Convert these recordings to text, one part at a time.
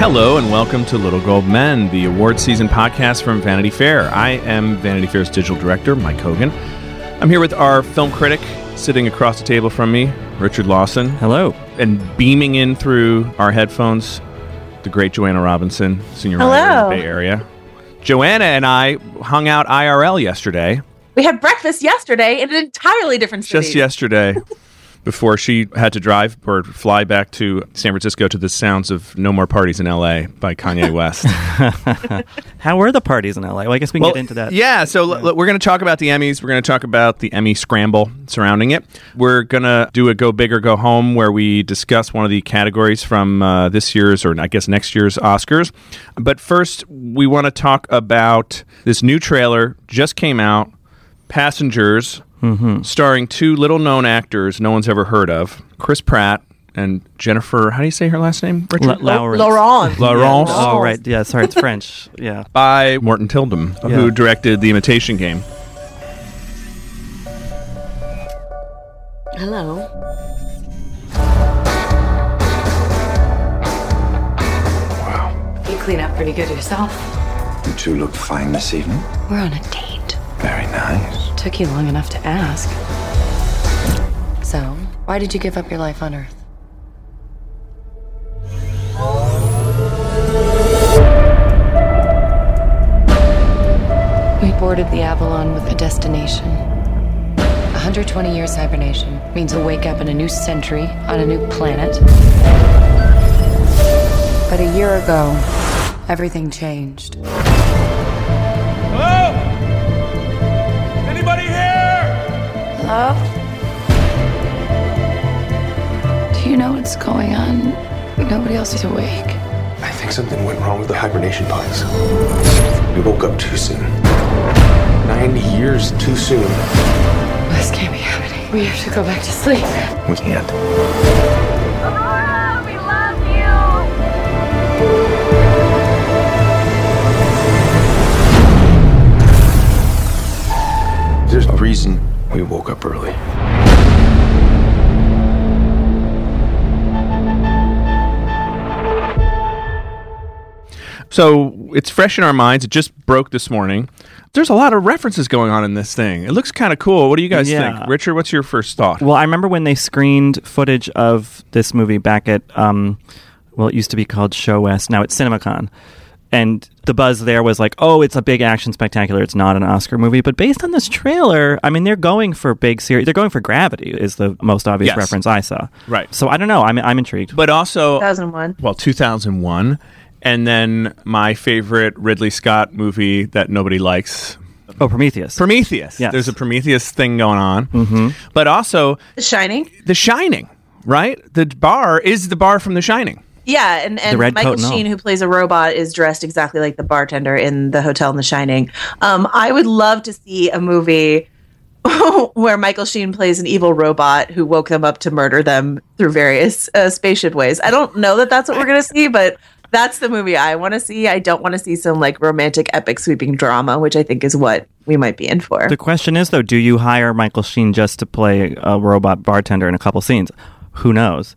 Hello and welcome to Little Gold Men, the award season podcast from Vanity Fair. I am Vanity Fair's digital director, Mike Hogan. I'm here with our film critic sitting across the table from me, Richard Lawson. Hello. And beaming in through our headphones, the great Joanna Robinson, senior writer in the Bay Area. Joanna and I hung out IRL yesterday, We had breakfast yesterday in an entirely different city. just yesterday, before she had to drive or fly back to San Francisco to the sounds of No More Parties in LA by Kanye West. How were the parties in LA? Well, I guess we can get into that. Yeah, so l- l- we're going to talk about the Emmys. We're going to talk about the Emmy scramble surrounding it. We're going to do a go big or go home where we discuss one of the categories from uh, this year's or I guess next year's Oscars. But first, we want to talk about this new trailer just came out, Passengers, Mm-hmm. starring two little known actors no one's ever heard of, Chris Pratt and Jennifer. How do you say her last name? Richard? La- Lawrence. Oh, Laurent. Laurence. Oh, right. Yeah, sorry, it's French. Yeah. by Morten Tyldum, Yeah. who directed The Imitation Game. Hello. Wow. You clean up pretty good yourself. You two look fine this evening. We're on a date. Very nice. Took you long enough to ask. So, why did you give up your life on Earth? We boarded the Avalon with a destination. 120 years hibernation means we'll wake up in a new century on a new planet. But a year ago, everything changed. Hello? Do you know what's going on? Nobody else is awake. I think something went wrong with the hibernation pods. We woke up too soon. 90 years too soon. This can't be happening. We have to go back to sleep. We can't. Aurora, we love you. There's a reason we woke up early. So it's fresh in our minds. It just broke this morning. There's a lot of references going on in this thing. It looks kind of cool. What do you guys Yeah. think? Richard, what's your first thought? Well, I remember when they screened footage of this movie back at, um, well, it used to be called Show West. Now it's CinemaCon. And the buzz there was like, oh, it's a big action spectacular. It's not an Oscar movie. But based on this trailer, I mean, they're going for big series. They're going for Gravity, is the most obvious Yes. reference I saw. Right. So I don't know. I'm, I'm intrigued. But also, 2001. well, 2001. And then my favorite Ridley Scott movie that nobody likes, oh, Prometheus. Prometheus. Yes. There's a Prometheus thing going on. Mm-hmm. But also, The Shining. The Shining, right? The bar is the bar from The Shining. Yeah, and, and Michael coat and all. Sheen, who plays a robot, is dressed exactly like the bartender in the hotel in The Shining. Um, I would love to see a movie where Michael Sheen plays an evil robot who woke them up to murder them through various uh, spaceship ways. I don't know that that's what we're going to see, but that's the movie I want to see. I don't want to see some like romantic, epic, sweeping drama, which I think is what we might be in for. The question is, though, do you hire Michael Sheen just to play a robot bartender in a couple scenes? Who knows?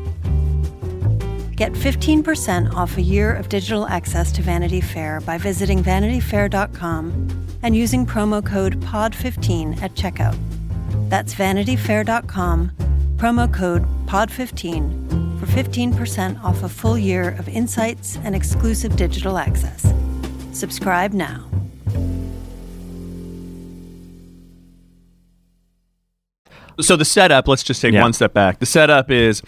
Get 15% off a year of digital access to Vanity Fair by visiting vanityfair.com and using promo code POD15 at checkout. That's vanityfair.com, promo code POD15 for 15% off a full year of insights and exclusive digital access. Subscribe now. So the setup, let's just take Yeah. one step back. The setup is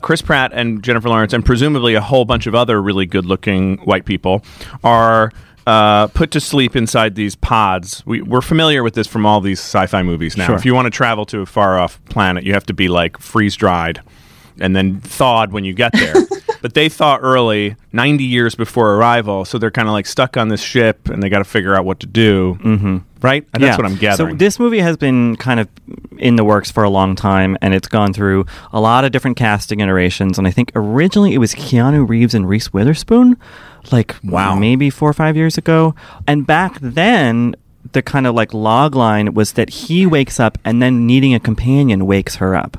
Chris Pratt and Jennifer Lawrence, and presumably a whole bunch of other really good-looking white people, are uh, put to sleep inside these pods. We, we're familiar with this from all these sci-fi movies now. Sure. If you want to travel to a far-off planet, you have to be like freeze-dried and then thawed when you get there. but they thought early, 90 years before arrival, so they're kind of like stuck on this ship and they got to figure out what to do. Mm-hmm. Right? And That's what I'm gathering. So this movie has been kind of in the works for a long time, and it's gone through a lot of different casting iterations. And I think originally it was Keanu Reeves and Reese Witherspoon, like Wow. maybe four or five years ago. And back then, the kind of like log line was that he wakes up and then needing a companion wakes her up.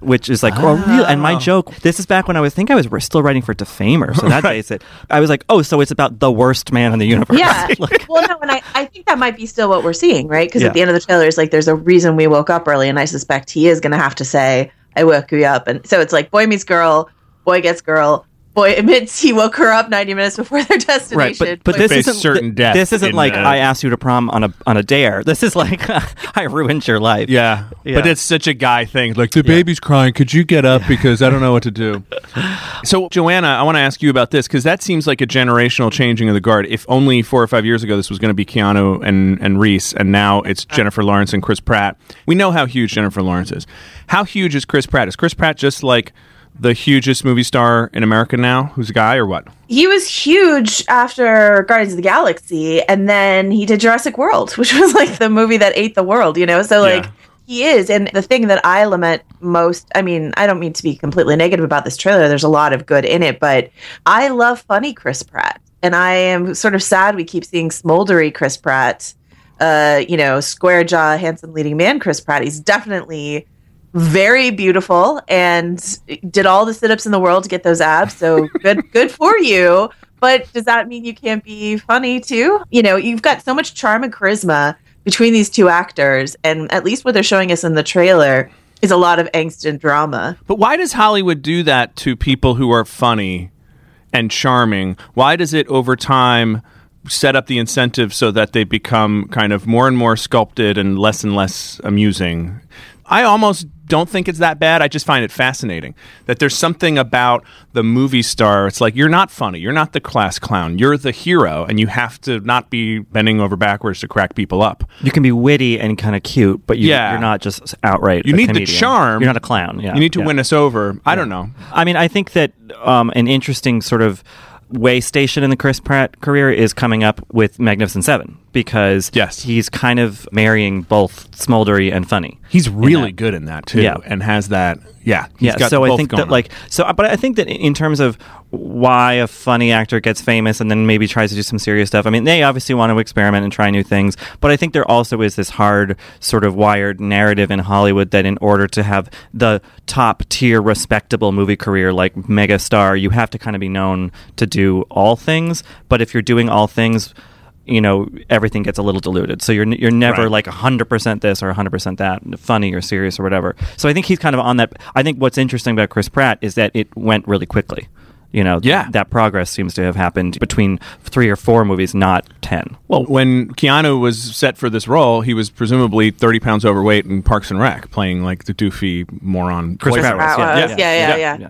Which is like, oh, real. And my ah. joke, this is back when I was, think I was still writing for Defamer. So that dates it. I was like, oh, so it's about the worst man in the universe. Yeah. Like- well, no, and I, I think that might be still what we're seeing, right? Because Yeah. at the end of the trailer, it's like there's a reason we woke up early, and I suspect he is going to have to say, "I woke you up," and so it's like boy meets girl, boy gets girl, boy admits he woke her up 90 minutes before their destination. Right, but but Like, this isn't certain death This isn't like uh, I asked you to prom on a on a dare. This is like I ruined your life. yeah. Yeah. But it's such a guy thing. Like, the baby's crying. Could you get up? Because I don't know what to do. so, Joanna, I want to ask you about this because that seems like a generational changing of the guard. If only four or five years ago this was going to be Keanu and, and Reese, and now it's Jennifer Lawrence and Chris Pratt. We know how huge Jennifer Lawrence is. How huge is Chris Pratt? Is Chris Pratt just like the hugest movie star in America now? Who's a guy or what? he was huge after Guardians of the Galaxy, and then he did Jurassic World, which was like the movie that ate the world, you know? So, like, Yeah. he is. And the thing that I lament most, I mean, I don't mean to be completely negative about this trailer, there's a lot of good in it, but I love funny Chris Pratt. And I am sort of sad we keep seeing smoldery Chris Pratt, uh, you know, square jaw, handsome leading man Chris Pratt. He's definitely very beautiful and did all the sit-ups in the world to get those abs. So good, good for you. But does that mean you can't be funny too? You know, you've got so much charm and charisma between these two actors, and at least what they're showing us in the trailer is a lot of angst and drama. But why does Hollywood do that to people who are funny and charming? Why does it over time set up the incentive so that they become kind of more and more sculpted and less and less amusing? I almost don't think it's that bad. I just find it fascinating that there's something about the movie star. It's like you're not funny. You're not the class clown. You're the hero, and you have to not be bending over backwards to crack people up. You can be witty and kind of cute, but you, Yeah. you're not just outright. You need the charm. You're not a clown. Yeah, You need to yeah. win us over. I don't know. I mean, I think that um, an interesting sort of way station in the Chris Pratt career is coming up with Magnificent Seven because Yes. he's kind of marrying both smoldery and funny. He's really good in that too, Yeah. and has that. Yeah, he's yeah, got so I think that on. like so, but I think that in terms of why a funny actor gets famous and then maybe tries to do some serious stuff. I mean, they obviously want to experiment and try new things, but I think there also is this hard sort of wired narrative in Hollywood that in order to have the top tier respectable movie career like mega star, you have to kind of be known to do all things. But if you're doing all things you know everything gets a little diluted so you're you're never Right. like 100% this or 100% that funny or serious or whatever so i think he's kind of on that i think what's interesting about chris pratt is that it went really quickly you know Yeah. that progress seems to have happened between three or four movies not 10 Well, when Keanu was set for this role, he was presumably 30 pounds overweight in Parks and Rec, playing like the doofy moron. Chris. Pratt was, Pratt yeah, uh, was, yeah, yeah, yeah.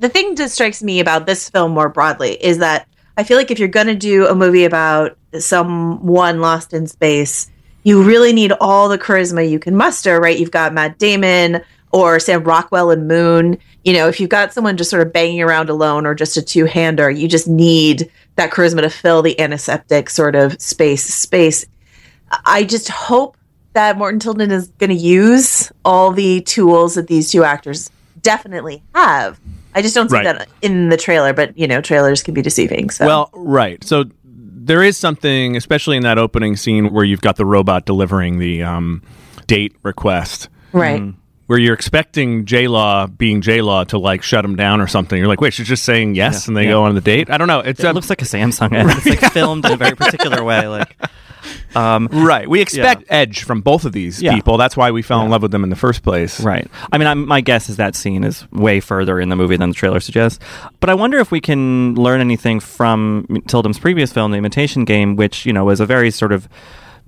the thing that strikes me about this film more broadly is that I feel like if you're going to do a movie about someone lost in space, you really need all the charisma you can muster, right? You've got Matt Damon or Sam Rockwell and Moon. You know, if you've got someone just sort of banging around alone or just a two hander, you just need that charisma to fill the antiseptic sort of space space. I just hope that Morten Tyldum is going to use all the tools that these two actors definitely have. I just don't see Right. that in the trailer, but you know, trailers can be deceiving. So Well, right. So there is something, especially in that opening scene where you've got the robot delivering the um, date request. right. Where you're expecting J Law being J Law to like shut him down or something. You're like, wait, she's just saying yes, Yeah, and they yeah. go on the date. I don't know. It's it a- looks like a samsung ad it's like filmed in a very particular way like um, right. We expect edge from both of these Yeah. people. That's why we fell in love with them in the first place. Right. I mean, I'm, my guess is that scene is way further in the movie than the trailer suggests. But I wonder if we can learn anything from Tyldum's previous film, The Imitation Game, which, you know, was a very sort of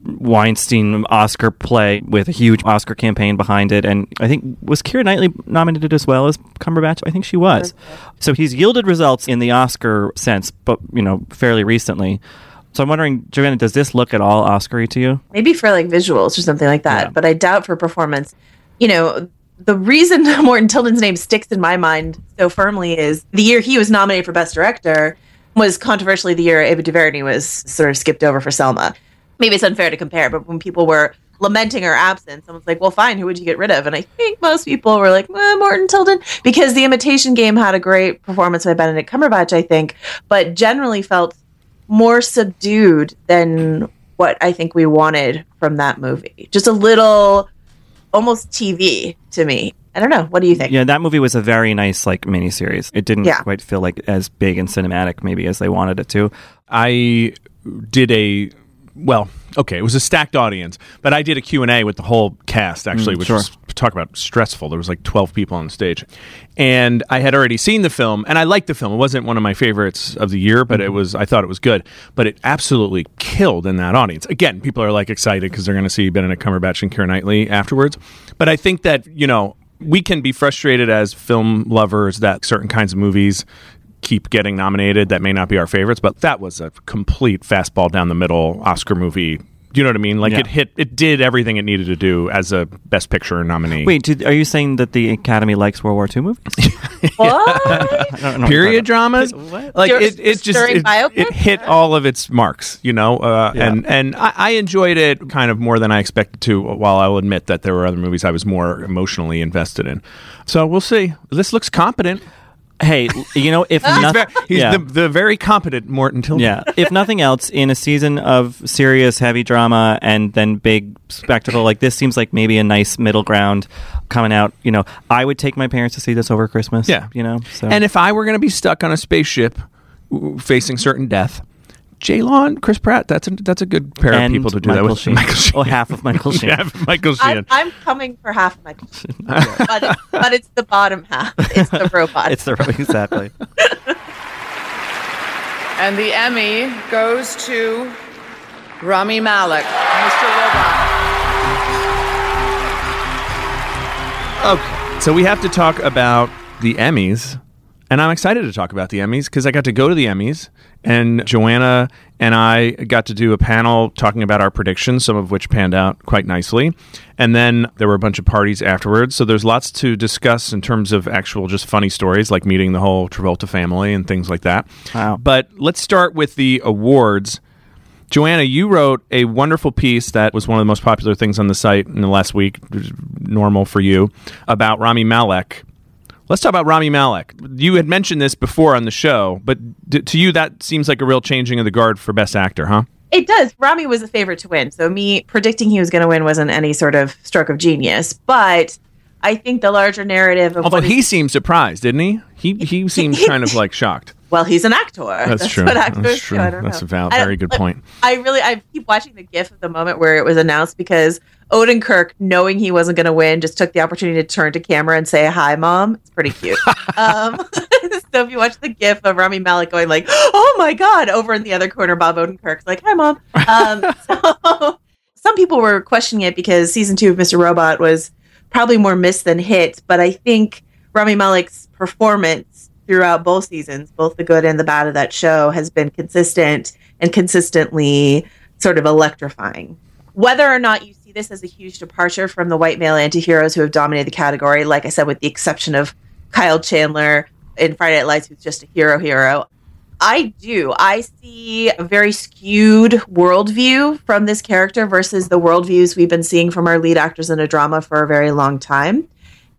Weinstein Oscar play with a huge Oscar campaign behind it. And I think, was Keira Knightley nominated as well as Cumberbatch? I think she was. So he's yielded results in the Oscar sense, but, you know, fairly recently. So I'm wondering, Joanna, does this look at all Oscar-y to you? maybe for like visuals or something like that, Yeah. but I doubt for performance. You know, the reason Morten Tyldum's name sticks in my mind so firmly is the year he was nominated for Best Director was controversially the year Ava DuVernay was sort of skipped over for Selma. Maybe it's unfair to compare, but when people were lamenting her absence, someone's like, "Well, fine, who would you get rid of?" And I think most people were like, eh, "Morton Tilden," because The Imitation Game had a great performance by Benedict Cumberbatch, I think, but generally felt more subdued than what I think we wanted from that movie. Just a little, almost TV to me. I don't know. What do you think? Yeah, that movie was a very nice like miniseries. It didn't Yeah. quite feel like as big and cinematic maybe as they wanted it to. I did a well, okay, it was a stacked audience, but I did a Q&A with the whole cast actually, Mm, which sure. was talk about stressful. There was like 12 people on the stage. And I had already seen the film and I liked the film. It wasn't one of my favorites of the year, but Mm-hmm. it was I thought it was good, but it absolutely killed in that audience. Again, people are like excited cuz they're going to see Benedict Cumberbatch and Keira Knightley afterwards. But I think that, you know, we can be frustrated as film lovers that certain kinds of movies keep getting nominated that may not be our favorites, but that was a complete fastball down the middle Oscar movie. You know what I mean? Like Yeah. it hit, it did everything it needed to do as a Best Picture nominee. Wait, did, are you saying that the Academy likes World War II movies? What? I don't period dramas, What? like Dur- it, it just it, it hit all of its marks, you know, uh, Yeah. and and I, I enjoyed it kind of more than I expected to. While I'll admit that there were other movies I was more emotionally invested in. So we'll see. This looks competent. Hey, you know, if He's, nothing, he's the, the very competent Morten Tyldum. yeah. If nothing else, in a season of serious, heavy drama and then big spectacle like this, seems like maybe a nice middle ground coming out. You know, I would take my parents to see this over Christmas. Yeah. you know. So And if I were going to be stuck on a spaceship facing certain death, J. Law Chris Pratt, that's a, that's a good pair and of people to do Michael that with. Sheen. Michael oh, Sheen. Oh, half of Michael Sheen. Yeah, Michael I'm, Sheen. I'm coming for half of my, but, it- but it's the bottom half. It's the robot. It's the robot, exactly. And the Emmy goes to Rami Malek, Mr. Robot. Okay. So we have to talk about the Emmys. And I'm excited to talk about the Emmys because I got to go to the Emmys and Joanna and I got to do a panel talking about our predictions, some of which panned out quite nicely. And then there were a bunch of parties afterwards. So there's lots to discuss in terms of actual just funny stories like meeting the whole Travolta family and things like that. Wow. But let's start with the awards. Joanna, you wrote a wonderful piece that was one of the most popular things on the site in the last week, normal for you, about Rami Malek. Let's talk about Rami Malek. You had mentioned this before on the show, but d- to you, that seems like a real changing of the guard for Best Actor, huh? It does. Rami was a favorite to win. So me predicting he was going to win wasn't any sort of stroke of genius. But I think the larger narrative of Although he is- seemed surprised, didn't he? He he seemed kind of like shocked. Well, he's an actor. That's, true. That's true. I don't That's know. a val- very good point. I really, I keep watching the GIF of the moment where it was announced because Odenkirk, knowing he wasn't going to win, just took the opportunity to turn to camera and say, "Hi, mom." It's pretty cute. um, so if you watch the GIF of Rami Malek going like, "Oh my god," over in the other corner, Bob Odenkirk's like, "Hi, mom." Um, so some people were questioning it because season two of Mr. Robot was probably more miss than hit, but I think Rami Malek's performance throughout both seasons, both the good and the bad of that show, has been consistent and consistently sort of electrifying. Whether or not you see this as a huge departure from the white male antiheroes who have dominated the category, like I said, with the exception of Kyle Chandler in Friday Night Lights, who's just a hero hero, I do. I see a very skewed worldview from this character versus the worldviews we've been seeing from our lead actors in a drama for a very long time.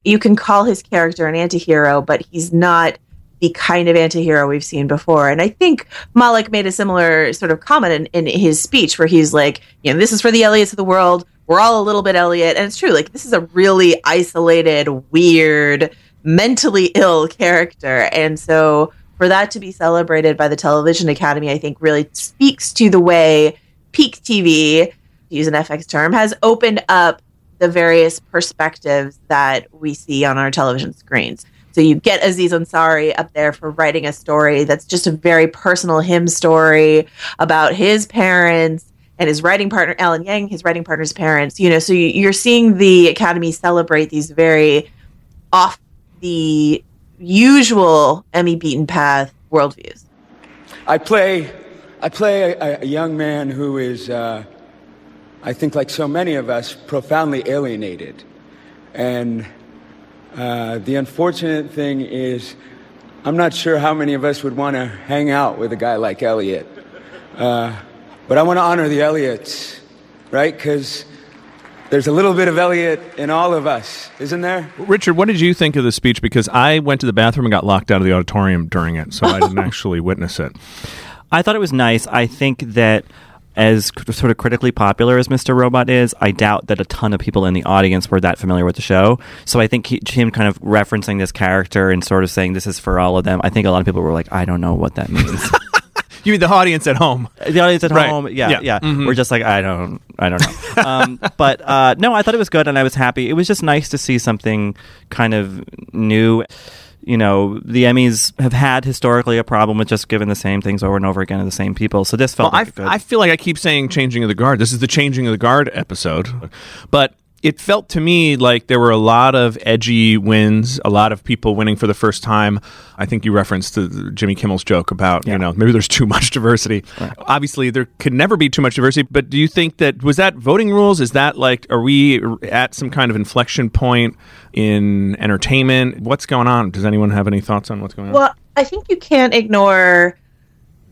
You can call his character an antihero, but he's not the kind of antihero we've seen before. And I think Malek made a similar sort of comment in, in his speech where he's like, you know, this is for the Elliots of the world. We're all a little bit Elliot. And it's true. Like, this is a really isolated, weird, mentally ill character. And so for that to be celebrated by the Television Academy, I think really speaks to the way peak TV, to use an FX term, has opened up the various perspectives that we see on our television screens. So you get Aziz Ansari up there for writing a story that's just a very personal him story about his parents and his writing partner Alan Yang, his writing partner's parents. You know, so you- you're seeing the Academy celebrate these very off the usual Emmy beaten path worldviews. I play, I play a, a young man who is, uh, I think, like so many of us, profoundly alienated, and Uh, the unfortunate thing is, I'm not sure how many of us would want to hang out with a guy like Elliot. Uh, but I want to honor the Elliots, right? Because there's a little bit of Elliot in all of us, isn't there? Richard, what did you think of the speech? Because I went to the bathroom and got locked out of the auditorium during it, so I didn't actually witness it. I thought it was nice. I think that as sort of critically popular as Mr. Robot is, I doubt that a ton of people in the audience were that familiar with the show. So I think he, him kind of referencing this character and sort of saying this is for all of them. I think a lot of people were like, I don't know what that means. You mean the audience at home? the audience at Right. home, yeah, Yeah. yeah, Mhm. we're just like, I don't, I don't know. um, but uh, no, I thought it was good, and I was happy. It was just nice to see something kind of new. You know, the Emmys have had historically a problem with just giving the same things over and over again to the same people. So this felt Well, like. I feel like I keep saying changing of the guard. This is the changing of the guard episode. But it felt to me like there were a lot of edgy wins, a lot of people winning for the first time. I think you referenced the, the Jimmy Kimmel's joke about, you know, maybe there's too much diversity. Obviously, there could never be too much diversity, but do you think that was that voting rules? Is that like, are we at some kind of inflection point in entertainment? What's going on? Does anyone have any thoughts on what's going on? Well, I think you can't ignore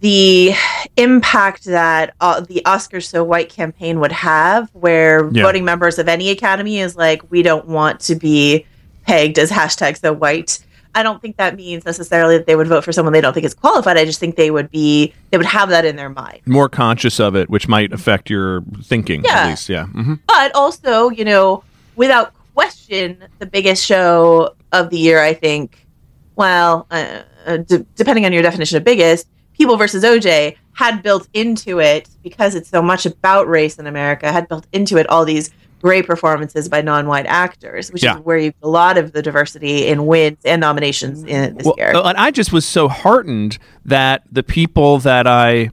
the impact that uh, the Oscars So White campaign would have, where Yeah. voting members of any academy is like, we don't want to be pegged as hashtag So White. I don't think that means necessarily that they would vote for someone they don't think is qualified. I just think they would be, they would have that in their mind. More conscious of it, which might affect your thinking, at Yeah. least. Yeah. hmm but also, you know, without question, the biggest show of the year, I think, well, uh, uh, depending on your definition of biggest, People versus OJ had built into it because it's so much about race in America, had built into it all these great performances by non-white actors, which Yeah. is where you a lot of the diversity in wins and nominations in this Well, year. and I just was so heartened that the people that I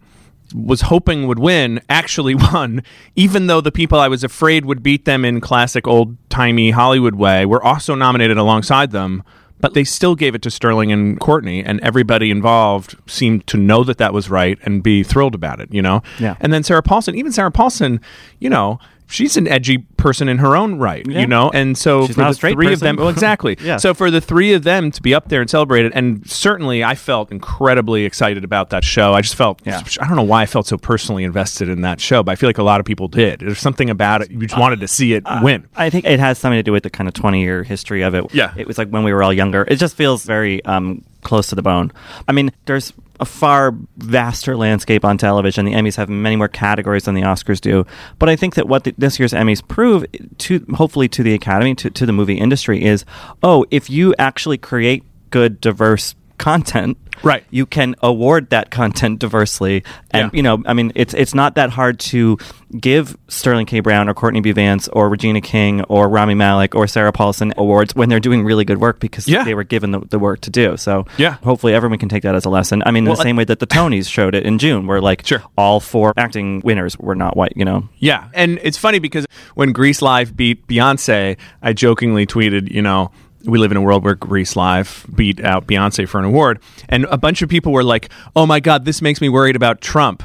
was hoping would win actually won, even though the people I was afraid would beat them in classic old timey Hollywood way were also nominated alongside them. But they still gave it to Sterling and Courtney, and everybody involved seemed to know that that was right and be thrilled about it, you know? Yeah. And then Sarah Paulson, even Sarah Paulson, you know, she's an edgy person in her own right, Yeah. you know? And so She's for the three of them, well, exactly. Yeah. So for the three of them to be up there and celebrate it, and certainly I felt incredibly excited about that show. I just felt, Yeah. I don't know why I felt so personally invested in that show, but I feel like a lot of people did. There's something about it. You just wanted to see it win. I think it has something to do with the kind of 20 year history of it. Yeah. It was like when we were all younger. It just feels very um, close to the bone. I mean, there's a far vaster landscape on television. The Emmys have many more categories than the Oscars do. But I think that what the, this year's Emmys prove to hopefully to the Academy, to, to the movie industry is, oh, if you actually create good, diverse content, Right. you can award that content diversely. And Yeah. you know, I mean, it's it's not that hard to give Sterling K. Brown or Courtney B. Vance or Regina King or Rami Malek or Sarah Paulson awards when they're doing really good work because Yeah. they were given the, the work to do. So Yeah. hopefully everyone can take that as a lesson. I mean, Well, the same way that the Tonys showed it in June, where like Sure. all four acting winners were not white. You know, Yeah, and it's funny because when Grease Live beat Beyonce, I jokingly tweeted, you know, we live in a world where Grease Live beat out Beyonce for an award, and a bunch of people were like, "Oh my God, this makes me worried about Trump."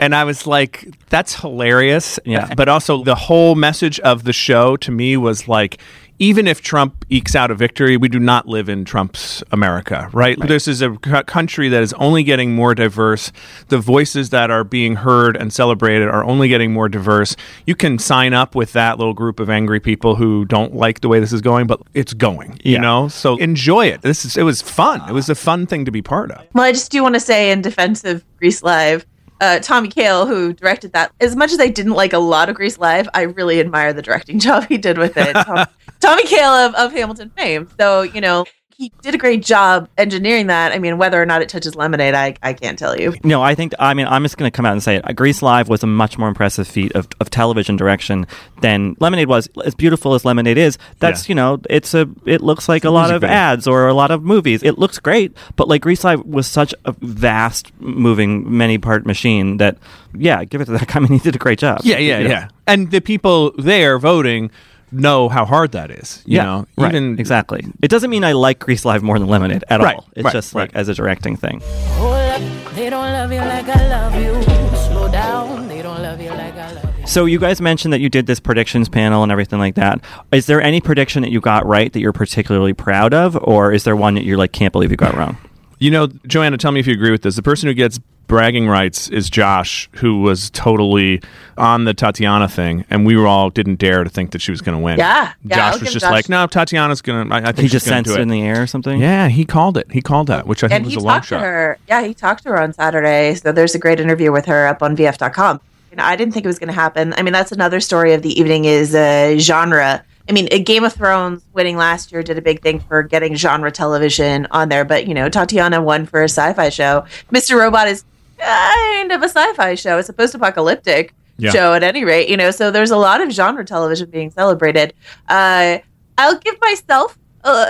And I was like, that's hilarious. Yeah. But also, the whole message of the show to me was like, even if Trump ekes out a victory, we do not live in Trump's America, right? This is a c- country that is only getting more diverse. The voices that are being heard and celebrated are only getting more diverse. You can sign up with that little group of angry people who don't like the way this is going, but it's going, you Yeah. know? So enjoy it. This is, it was fun. It was a fun thing to be part of. Well, I just do want to say in defense of Grease Live, uh, Tommy Kail, who directed that, as much as I didn't like a lot of Grease Live, I really admire the directing job he did with it. Tommy Kail of, of Hamilton fame. So, you know, he did a great job engineering that. I mean, whether or not it touches lemonade, I, I can't tell you. No, I think I mean I'm just going to come out and say it. Grease Live was a much more impressive feat of, of television direction than Lemonade was. As beautiful as Lemonade is, that's Yeah. you know it's a it looks like a lot of video. ads or a lot of movies. It looks great, but like Grease Live was such a vast, moving, many part machine that yeah, give it to that guy. I mean, he did a great job. Yeah, yeah, You know? yeah. And the people there voting know how hard that is. You yeah, know, right, even exactly. It doesn't mean I like Grease Live more than Lemonade at Right, all. It's right, just right. like as a directing thing. Hold up, they don't love you like I love you. Slow down, they don't love you like I love you. So you guys mentioned that you did this predictions panel and everything like that. Is there any prediction that you got right that you're particularly proud of, or is there one that you're like can't believe you got wrong? You know, Joanna, tell me if you agree with this. The person who gets bragging rights is Josh, who was totally on the Tatiana thing, and we were all didn't dare to think that she was going to win. Yeah, yeah, Josh was just Josh- like, no, Tatiana's going to. I, I think He she's just gonna do sensed it. it in the air or something. Yeah, he called it. He called that, which I think was a long talked to shot. her. Yeah, he talked to her on Saturday. So there's a great interview with her up on VF.com. And I didn't think it was going to happen. I mean, that's another story of the evening is uh, genre. I mean, Game of Thrones winning last year did a big thing for getting genre television on there. But you know, Tatiana won for a sci-fi show. Mr. Robot is kind of a sci-fi show. It's a post-apocalyptic Yeah. show at any rate. You know, so there's a lot of genre television being celebrated. Uh, I'll give myself, uh,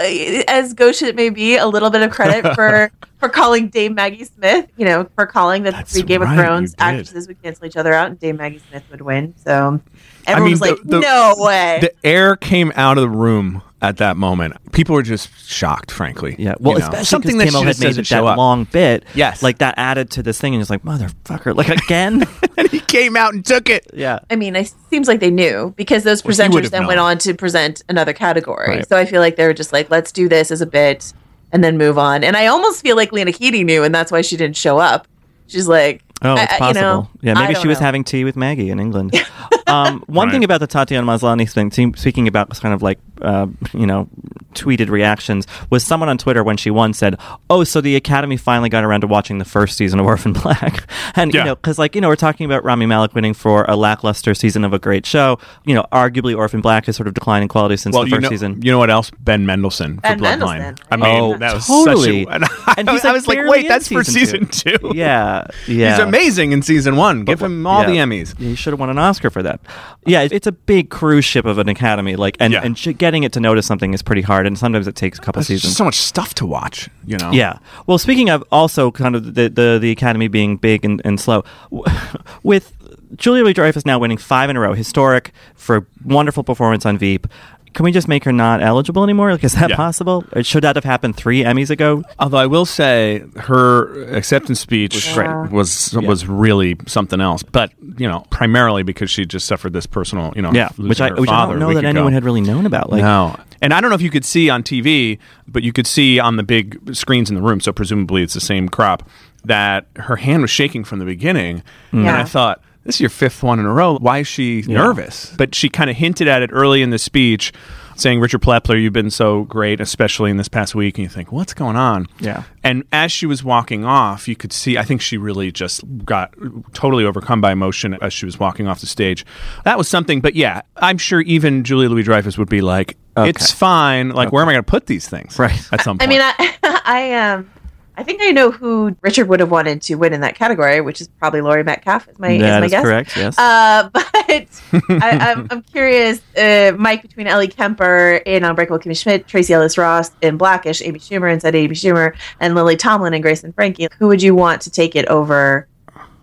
as gauche it may be, a little bit of credit for for calling Dame Maggie Smith. You know, for calling that the That's three Game right, of Thrones actresses would cancel each other out, and Dame Maggie Smith would win. So I everyone mean, was like, the- the- "No way!" The air came out of the room at that moment. People were just shocked, frankly. Yeah, well, You know, especially something because that Kimmel had made doesn't that up. long bit. Yes. like that added to this thing, and it's like motherfucker, like again. and he came out and took it. yeah, I mean, it seems like they knew because those Well, presenters have then went on to present another category. Right. So I feel like they were just like, let's do this as a bit and then move on. And I almost feel like Lena Headey knew, and that's why she didn't show up. She's like, Oh, it's I- possible. you know, yeah, maybe she was know. having tea with Maggie in England. um, one Right. thing about the Tatiana Maslany thing, speaking about kind of like, uh, you know, tweeted reactions, was someone on Twitter when she won said, "Oh, so the Academy finally got around to watching the first season of Orphan Black," and Yeah. you know, because like you know, we're talking about Rami Malek winning for a lackluster season of a great show. You know, arguably Orphan Black has sort of declined in quality since Well, the you first know, season. you know what else? Ben Mendelsohn for Ben Bloodline. Mendelsohn. I mean, Oh, that was totally. such a. And I, And he's, I like, was like, wait, in that's for season season two. yeah, yeah. Amazing in season one. Give him all the Emmys. He should have won an Oscar for that. Yeah, it's a big cruise ship of an academy. Like, and Yeah. and getting it to notice something is pretty hard, and sometimes it takes a couple There's just seasons. so much stuff to watch. You know. Yeah. Well, speaking of also kind of the the, the academy being big and, and slow, with Julia Louis Dreyfus now winning five in a row, historic for wonderful performance on Veep. Can we just make her not eligible anymore? Like, is that Yeah. possible? Or should that have happened three Emmys ago? Although I will say her acceptance speech was was, Yeah. was really something else. But you know, primarily because she just suffered this personal, you know, Yeah, which I her which I don't know that ago. anyone had really known about. Like, no. And I don't know if you could see on TV, but you could see on the big screens in the room, so presumably it's the same crop, that her hand was shaking from the beginning. And I thought, this is your fifth one in a row. Why is she nervous? But she kind of hinted at it early in the speech, saying, Richard Plepler, you've been so great, especially in this past week. And you think, what's going on? Yeah. And as she was walking off, you could see, I think she really just got totally overcome by emotion as she was walking off the stage. That was something. But yeah, I'm sure even Julia Louis Dreyfus would be like, Okay. it's fine. Like, where am I going to put these things? Right. At some point. I mean, I, I um, I think I know who Richard would have wanted to win in that category, which is probably Laurie Metcalf. Is my, is that my is guess. correct. Yes. Uh, but I, I'm, I'm curious, uh, Mike, between Ellie Kemper in Unbreakable Kimmy Schmidt, Tracee Ellis Ross in Blackish, Amy Schumer inside Amy Schumer, and Lily Tomlin and Grace and Frankie, who would you want to take it over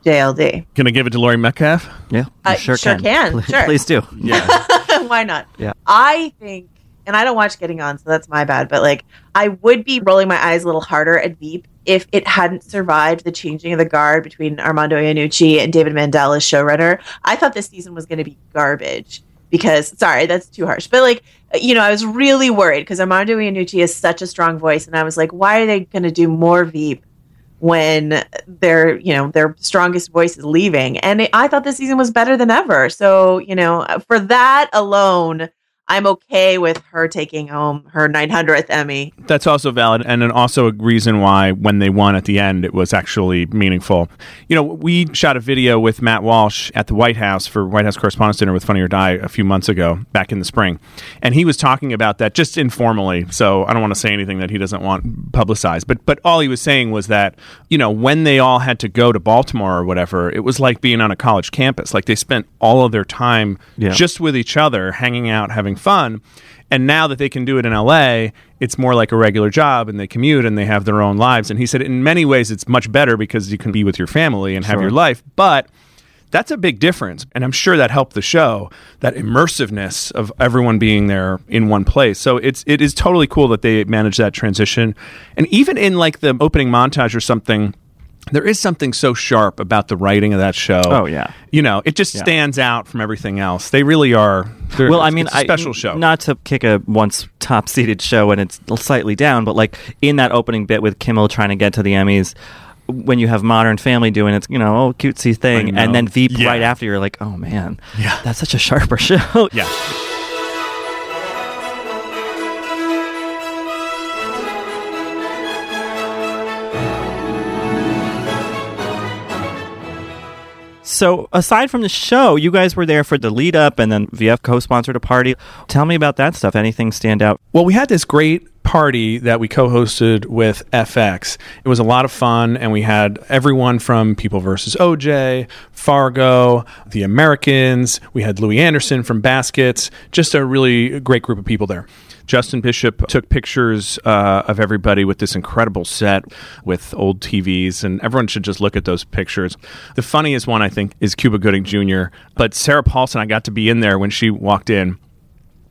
JLD? Can I give it to Laurie Metcalf? yeah, you I sure, sure can, Please, sure. please do. Yeah. Why not? Yeah. I think, and I don't watch Getting On, so that's my bad, but like, I would be rolling my eyes a little harder at Veep if it hadn't survived the changing of the guard between Armando Iannucci and David Mandel as showrunner. I thought this season was going to be garbage because, sorry, that's too harsh, but like, you know, I was really worried because Armando Iannucci is such a strong voice, and I was like, why are they going to do more Veep? when their you know their strongest voice is leaving and i thought this season was better than ever so you know for that alone i'm okay with her taking home her 900th emmy That's also valid, and then also a reason why when they won at the end, it was actually meaningful. You know, we shot a video with Matt Walsh at the White House for White House Correspondents' Dinner with Funny or Die a few months ago, back in the spring, and he was talking about that just informally. So I don't want to say anything that he doesn't want publicized, but but all he was saying was that you know when they all had to go to Baltimore or whatever, it was like being on a college campus. Like they spent all of their time Yeah. just with each other, hanging out, having fun. And now that they can do it in LA, it's more like a regular job and they commute and they have their own lives. And he said, in many ways, it's much better because you can be with your family and have Sure. your life. But that's a big difference. And I'm sure that helped the show, that immersiveness of everyone being there in one place. So it's it is totally cool that they managed that transition. And even in like the opening montage or something, there is something so sharp about the writing of that show. Oh, yeah. you know, it just Yeah. stands out from everything else. They really are. well, I mean, a I- special show. Not to kick a once top seeded show and it's slightly down, but like in that opening bit with Kimmel trying to get to the Emmys, when you have Modern Family doing its, you know, oh, cutesy thing, and then Veep Yeah. right after, you're like, oh man, Yeah. that's such a sharper show. yeah. So, aside from the show, you guys were there for the lead up, and then VF co-sponsored a party. Tell me about that stuff. Anything stand out? Well, we had this great party that we co-hosted with FX. It was a lot of fun, and we had everyone from People versus OJ, Fargo, The Americans. We had Louie Anderson from Baskets. Just a really great group of people there. Justin Bishop took pictures uh, of everybody with this incredible set with old TVs, and everyone should just look at those pictures. The funniest one, I think, is Cuba Gooding Jr., but Sarah Paulson, I got to be in there when she walked in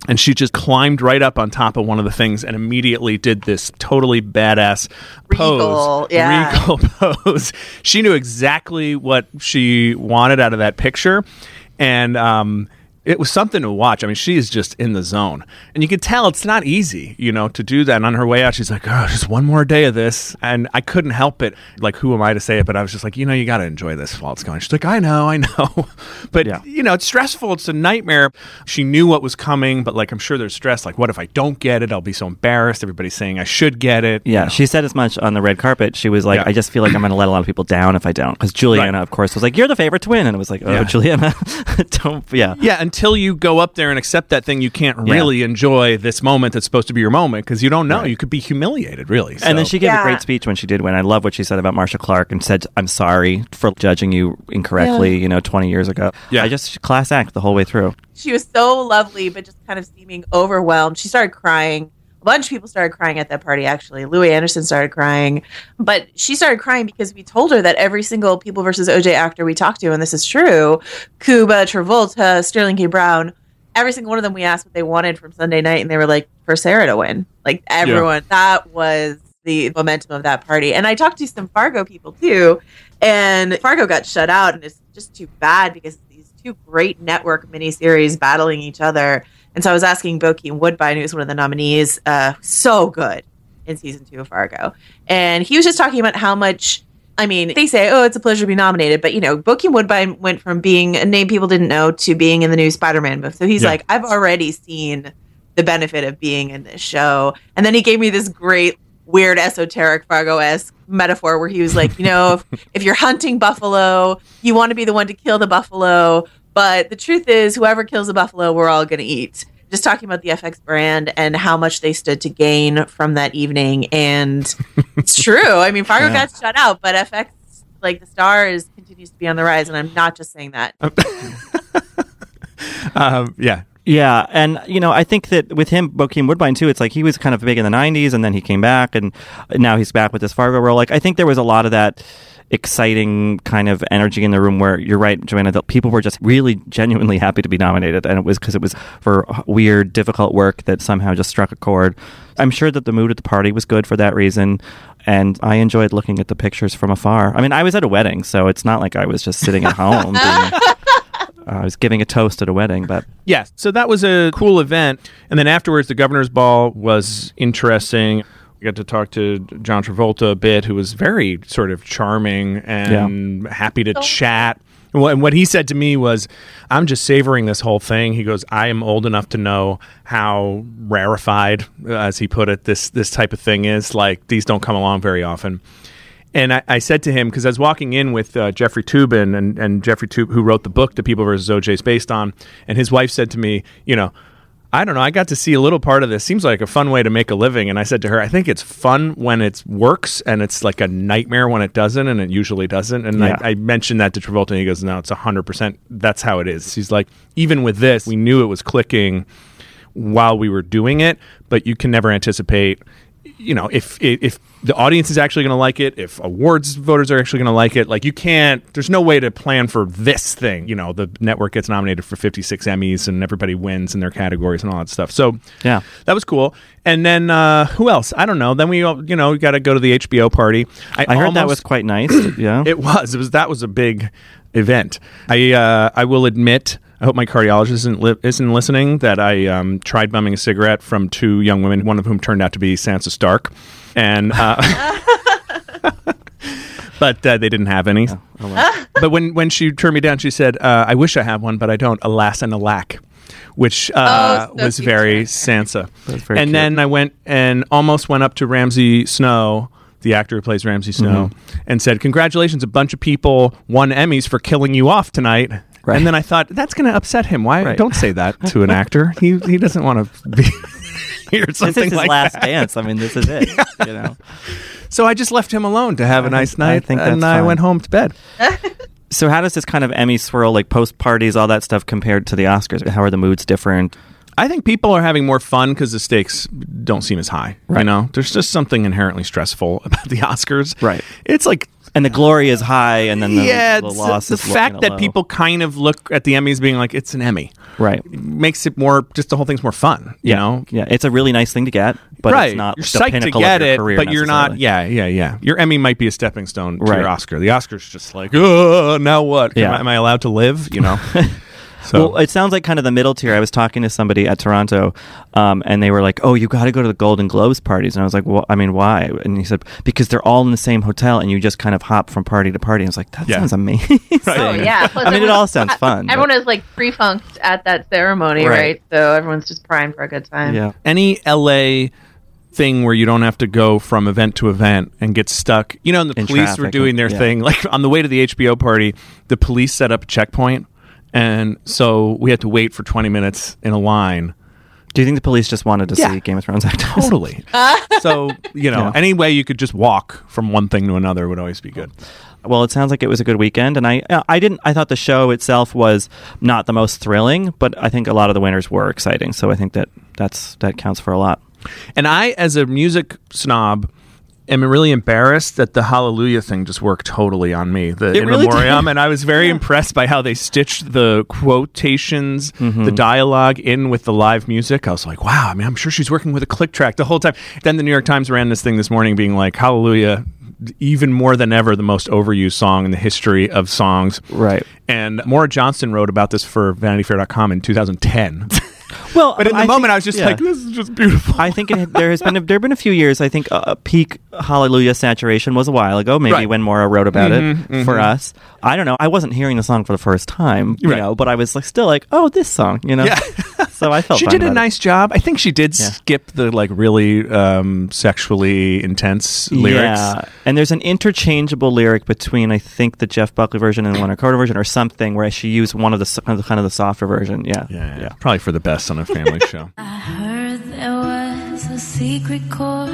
and she just climbed right up on top of one of the things and immediately did this totally badass Regal, pose yeah. regal pose she knew exactly what she wanted out of that picture and um it was something to watch. I mean, she is just in the zone. And you could tell it's not easy, you know, to do that. And on her way out, she's like, oh, just one more day of this. And I couldn't help it. Like, who am I to say it? But I was just like, you know, you got to enjoy this while it's going. She's like, I know, I know. but, Yeah. you know, it's stressful. It's a nightmare. She knew what was coming, but like, I'm sure there's stress. Like, what if I don't get it? I'll be so embarrassed. Everybody's saying I should get it. Yeah, she said as much on the red carpet. She was like, Yeah. I just feel like I'm going to let a lot of people down if I don't. Because Juliana, Right. of course, was like, You're the favorite twin," And it was like, Oh, Yeah. Juliana, don't, yeah. Yeah, until you go up there and accept that thing, you can't really enjoy this moment that's supposed to be your moment because you don't know. You could be humiliated, really. And then she gave a great speech when she did win. I love what she said about Marcia Clark and said, I'm sorry for judging you incorrectly, you know, 20 years ago. Yeah. I just class act the whole way through. she was so lovely, but just kind of seeming overwhelmed. She started crying. A bunch of people started crying at that party, actually. Louie Anderson started crying. But she started crying because we told her that every single People versus OJ actor we talked to, and this is true Cuba, Travolta, Sterling K. Brown, every single one of them we asked what they wanted from Sunday night, and they were like, for Sarah to win. Like, everyone, that was the momentum of that party. And I talked to some Fargo people too, and Fargo got shut out, and it's just too bad because these two great network miniseries battling each other. And so I was asking Bokeem Woodbine, who's one of the nominees, uh, so good in season two of Fargo, and he was just talking about how much. I mean, they say, "Oh, it's a pleasure to be nominated," but you know, Bokeem Woodbine went from being a name people didn't know to being in the new Spider-Man movie. So he's Yeah. like, "I've already seen the benefit of being in this show," and then he gave me this great weird esoteric Fargo-esque metaphor where he was like, you know, if, if you're hunting buffalo, you want to be the one to kill the buffalo, but the truth is, whoever kills the buffalo, we're all going to eat. Just talking about the FX brand and how much they stood to gain from that evening, and it's true. I mean, Fargo got shut out, but FX, like the stars, continues to be on the rise, and I'm not just saying that. um, yeah, Yeah, and you know, I think that with him, Bokeem Woodbine too, it's like he was kind of big in the '90s, and then he came back, and now he's back with this Fargo role. Like, I think there was a lot of that exciting kind of energy in the room where you're right, Joanna, that people were just really genuinely happy to be nominated, and it was because it was for weird, difficult work that somehow just struck a chord. I'm sure that the mood at the party was good for that reason, and I enjoyed looking at the pictures from afar. I mean, I was at a wedding, so it's not like I was just sitting at home. being, uh, I was giving a toast at a wedding, but Yeah, so that was a cool event. And then afterwards, the governor's ball was interesting. We got to talk to John Travolta a bit, who was very sort of charming and happy to chat. And what, he said to me was, I'm just savoring this whole thing. He goes, I am old enough to know how rarefied, as he put it, this, this type of thing is. Like, these don't come along very often. And I, I said to him because I was walking in with uh, Jeffrey Toobin and, and Jeffrey Toobin, who wrote the book that People versus OJ is based on, and his wife said to me, you know, I don't know, I got to see a little part of this. Seems like a fun way to make a living. And I said to her, I think it's fun when it works, and it's like a nightmare when it doesn't, and it usually doesn't. And Yeah. I, I mentioned that to Travolta, and he goes, No, it's hundred percent. That's how it is. He's like, even with this, we knew it was clicking while we were doing it, but you can never anticipate you know, if if the audience is actually going to like it, if awards voters are actually going to like it, like you can't. There's no way to plan for this thing. You know, the network gets nominated for 56 Emmys and everybody wins in their categories and all that stuff. So Yeah. that was cool. And then uh, who else? I don't know. Then we, all you know, got to go to the HBO party. I heard that was quite nice. yeah. it was. It was. That was a big event. I uh, I will admit. I hope my cardiologist isn't, li- isn't listening. That I um, tried bumming a cigarette from two young women, one of whom turned out to be Sansa Stark, and uh, but uh, they didn't have any. but when when she turned me down, she said, uh, "I wish I had one, but I don't." Alas and alack. Which uh, Oh, so was very Sansa. Very and cute. then I went and almost went up to Ramsay Snow, the actor who plays Ramsay Snow, Mm-hmm. and said, "Congratulations! A bunch of people won Emmys for killing you off tonight." Right. And then I thought that's going to upset him. Why Right. don't say that to an actor? he he doesn't want to be hear this something is his like last that. dance. I mean, this is it. You know. So I just left him alone to have a I nice think- I night, think and I fine. went home to bed. So how does this kind of Emmy swirl, like post parties, all that stuff, compared to the Oscars? How are the moods different? I think people are having more fun because the stakes don't seem as high. You Right. know, there's just something inherently stressful about the Oscars. Right. It's like And the glory is high, and then the, yeah, the it's- loss the fact that low. people kind of look at the Emmys being like it's an Emmy right, makes it more just the whole thing's more fun. You yeah, know, yeah, it's a really nice thing to get, but right? it's not you're the psyched to get it, career but you're not. Yeah, yeah, yeah. Your Emmy might be a stepping stone to Right. your Oscar. The Oscar's just like, oh, now what? Yeah. Am, I, am I allowed to live? You know. so Well, it sounds like kind of the middle tier. I was talking to somebody at Toronto, um, and they were like, "Oh, you got to go to the Golden Globes parties." And I was like, "Well, I mean, why?" And he said, "Because they're all in the same hotel, and you just kind of hop from party to party." And I was like, "That Yeah. sounds amazing." Oh yeah. Plus I mean, it all sounds fun. but- Everyone is like pre-funked at that ceremony, Right. right. So everyone's just primed for a good time. yeah. any LA thing where you don't have to go from event to event and get stuck. You know, and the In police were doing their yeah. thing. Like on the way to the HBO party, the police set up a checkpoint. And so we had to wait for 20 minutes in a line. Do you think the police just wanted to Yeah. see Game of Thrones actors? Totally. so, you know, Yeah. any way you could just walk from one thing to another would always be good. Well, it sounds like it was a good weekend, and I uh, I didn't I thought the show itself was not the most thrilling, but I think a lot of the winners were exciting. So I think that that's that counts for a lot. And I, as a music snob, am really embarrassed that the Hallelujah thing just worked totally on me. The It in really did. and I was very impressed by how they stitched the quotations, Mm-hmm. the dialogue in with the live music. I was like, wow. I mean, I'm sure she's working with a click track the whole time. Then the New York Times ran this thing this morning, being like, Hallelujah. Even more than ever, the most overused song in the history of songs. Right. And Maura Johnston wrote about this for VanityFair.com in 2010. Well, but in the I moment, think- I was just yeah. like, this is just beautiful. I think it, there has been a, there have been a few years. I think a, peak Hallelujah saturation was a while ago. Maybe Right. when Maura wrote about Mhm, it for mhm. us. I don't know. I wasn't hearing the song for the first time, you Right. know, but I was like still like, oh, this song, you know. Yeah. so I felt she fine did a about it. nice job. I think she did Yeah. skip the like really um, sexually intense lyrics. Yeah, and there's an interchangeable lyric between I think the Jeff Buckley version and the Winter Carter version, or something, where she used one of the kind of, kind of the softer version. Yeah, Yeah, yeah, probably for the best on a family show. I heard there was a secret chord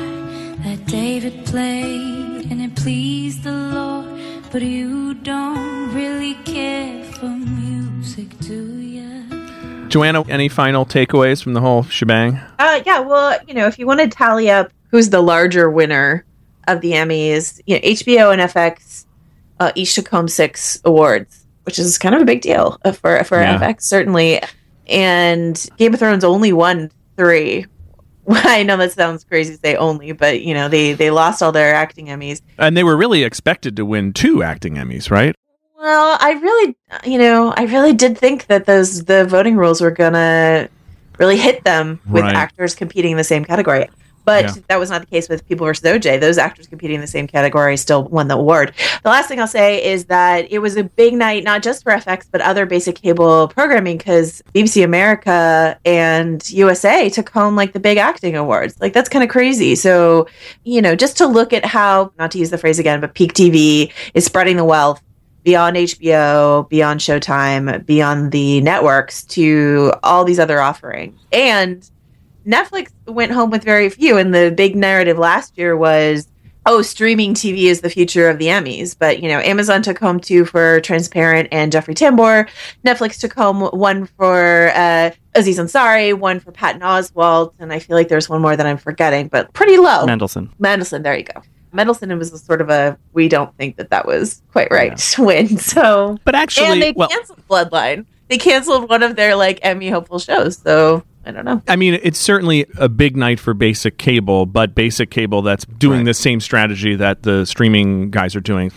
that David played and it pleased the Lord. But you don't really care for music, do ya? Joanna, any final takeaways from the whole shebang? Uh, yeah, well, you know, if you want to tally up who's the larger winner of the Emmys, you know, HBO and FX uh, each took home six awards, which is kind of a big deal uh, for for Yeah. FX certainly. And Game of Thrones only won three. I know that sounds crazy to say only, but you know they they lost all their acting Emmys. And they were really expected to win two acting Emmys, right? Well, I really, you know, I really did think that those the voting rules were gonna really hit them with Right. actors competing in the same category. But Yeah. that was not the case with People vs. OJ. Those actors competing in the same category still won the award. The last thing I'll say is that it was a big night, not just for FX, but other basic cable programming, because BBC America and USA took home like the big acting awards. Like that's kind of crazy. So, you know, just to look at how, not to use the phrase again, but peak TV is spreading the wealth beyond HBO, beyond Showtime, beyond the networks to all these other offerings. And Netflix went home with very few. And the big narrative last year was oh, streaming TV is the future of the Emmys. But, you know, Amazon took home two for Transparent and Jeffrey Tambor. Netflix took home one for uh, Aziz Ansari, one for Patton Oswalt. And I feel like there's one more that I'm forgetting, but pretty low. Mendelsohn. Mendelsohn, there you go. Mendelsohn was a sort of a we don't think that that was quite right to win. So, but actually, and they well- canceled Bloodline. They canceled one of their like Emmy hopeful shows. So I don't know. I mean, it's certainly a big night for basic cable, but basic cable that's doing the same strategy that the streaming guys are doing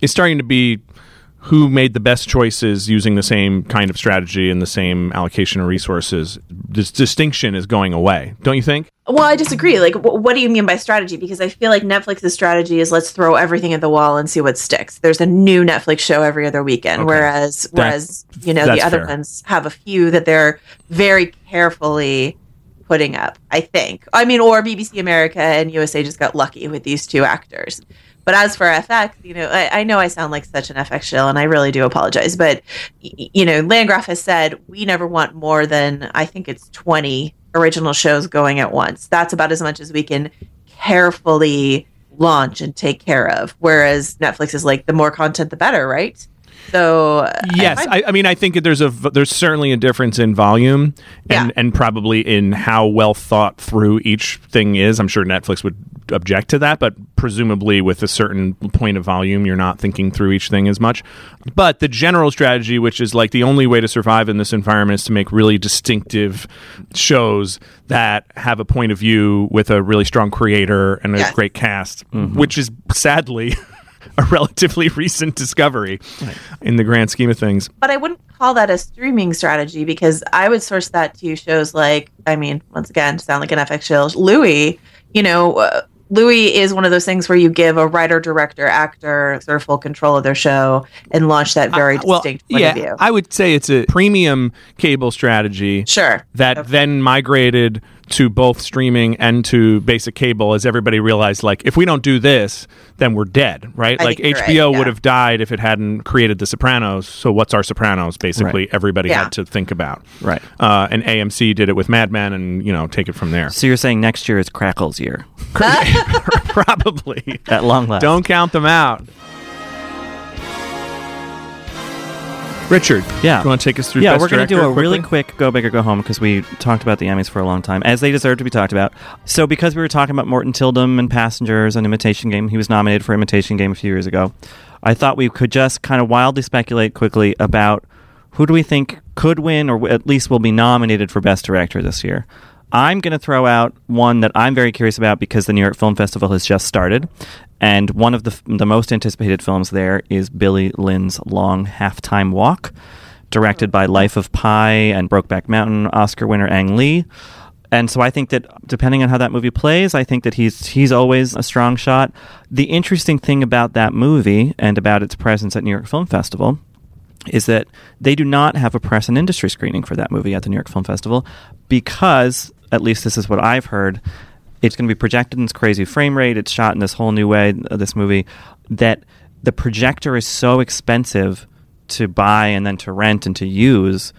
is starting to be who made the best choices using the same kind of strategy and the same allocation of resources. This distinction is going away, don't you think? Well, I disagree. Like, wh- what do you mean by strategy? Because I feel like Netflix's strategy is let's throw everything at the wall and see what sticks. There's a new Netflix show every other weekend, Okay. whereas That- whereas you know the other fair. ones have a few that they're very carefully putting up. I think. I mean, or BBC America and USA just got lucky with these two actors. But as for FX, you know, I, I know I sound like such an FX shill, and I really do apologize. But y- you know, Landgraf has said we never want more than I think it's twenty original shows going at once. That's about as much as we can carefully launch and take care of. Whereas Netflix is like the more content, the better, right? So uh, Yes, I, I mean, I think there's a there's certainly a difference in volume and Yeah. and probably in how well thought through each thing is. I'm sure Netflix would object to that, but presumably with a certain point of volume, you're not thinking through each thing as much. But the general strategy, which is like the only way to survive in this environment, is to make really distinctive shows that have a point of view with a really strong creator and a Yes. great cast, mm-hmm. which is sadly. A relatively recent discovery in the grand scheme of things. but I wouldn't call that a streaming strategy because I would source that to shows like, I mean, once again, sound like an FX show, Louis, you know, uh, Louis is one of those things where you give a writer, director, actor sort of full control of their show and launch that very distinct point yeah, of view. I would say it's a premium cable strategy. Sure. That then migrated to both streaming and to basic cable as everybody realized like if we don't do this, then we're dead, right? I like HBO right, yeah. would have died if it hadn't created The Sopranos. So what's our Sopranos? Basically, Right. everybody Yeah. had to think about. Right. Uh, and AMC did it with Mad Men and, you know, take it from there. So you're saying next year is Crackle's year Probably. at long last. Don't count them out. Richard, Yeah. you want to take us through yeah, Best we're going to do a really quick go big or go home because we talked about the Emmys for a long time, as they deserve to be talked about. So, because we were talking about Morten Tyldum and Passengers and Imitation Game, he was nominated for Imitation Game a few years ago. I thought we could just kind of wildly speculate quickly about who do we think could win or at least will be nominated for Best Director this year. I'm going to throw out one that I'm very curious about because the New York Film Festival has just started, and one of the the most anticipated films there is Billy Lynn's Long Halftime Walk, directed by Life of Pi and Brokeback Mountain Oscar winner Ang Lee. And so I think that depending on how that movie plays, I think that he's he's always a strong shot. The interesting thing about that movie and about its presence at New York Film Festival is that they do not have a press and industry screening for that movie at the New York Film Festival because, at least this is what I've heard, it's going to be projected in this crazy frame rate. It's shot in this whole new way, uh, this movie, that the projector is so expensive to buy and then to rent and to use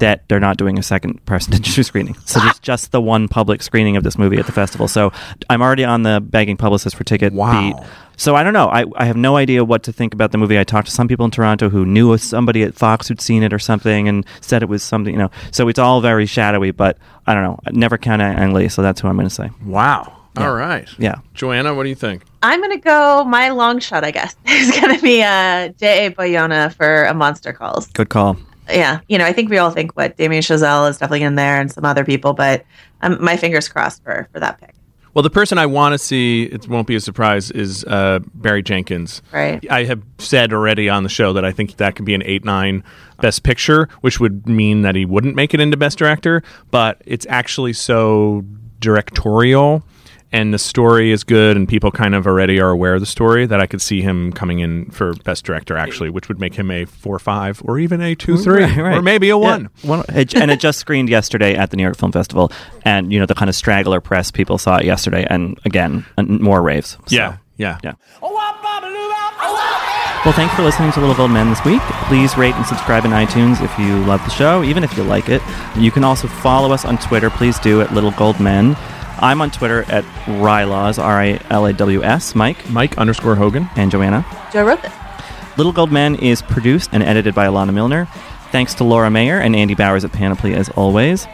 that they're not doing a second press and industry screening. So there's just the one public screening of this movie at the festival. So I'm already on the begging publicist for ticket Wow. beat. So I don't know. I, I have no idea what to think about the movie. I talked to some people in Toronto who knew somebody at Fox who'd seen it or something and said it was something, you know. So it's all very shadowy, but I don't know. Never count out Ang Lee, so that's who I'm going to say. Wow. All right. Yeah. Joanna, what do you think? I'm gonna go my long shot. I guess is gonna be uh, J. A. Bayona for a Monster Calls. Good call. Yeah, you know, I think we all think what Damien Chazelle is definitely in there and some other people, but um, my fingers crossed for for that pick. Well, the person I want to see, it won't be a surprise, is uh, Barry Jenkins. Right. I have said already on the show that I think that could be an 8 9 Best Picture, which would mean that he wouldn't make it into Best Director, but it's actually so directorial and the story is good and people kind of already are aware of the story that I could see him coming in for Best Director, actually, which would make him a 4 5 or even a 2 3 Right, right. or maybe a 1. Yeah, one- it- and it just screened yesterday at the New York Film Festival, and you know the kind of straggler press people saw it yesterday, and again, and more raves. So, Yeah, yeah. yeah. Well, thanks for listening to Little Gold Men this week. Please rate and subscribe in iTunes if you love the show, even if you like it. You can also follow us on Twitter. Please do at Little Gold Men. I'm on Twitter at Rilaws, R I L A W S. Mike. Mike underscore Hogan. And Joanna. Joe wrote this. Little Gold Men is produced and edited by Alana Milner. Thanks to Laura Mayer and Andy Bowers at Panoply as always.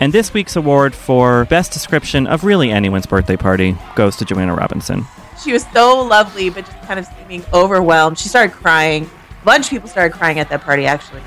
And this week's award for best description of really anyone's birthday party goes to Joanna Robinson. She was so lovely, but just kind of seeming overwhelmed. She started crying. A bunch of people started crying at that party, actually.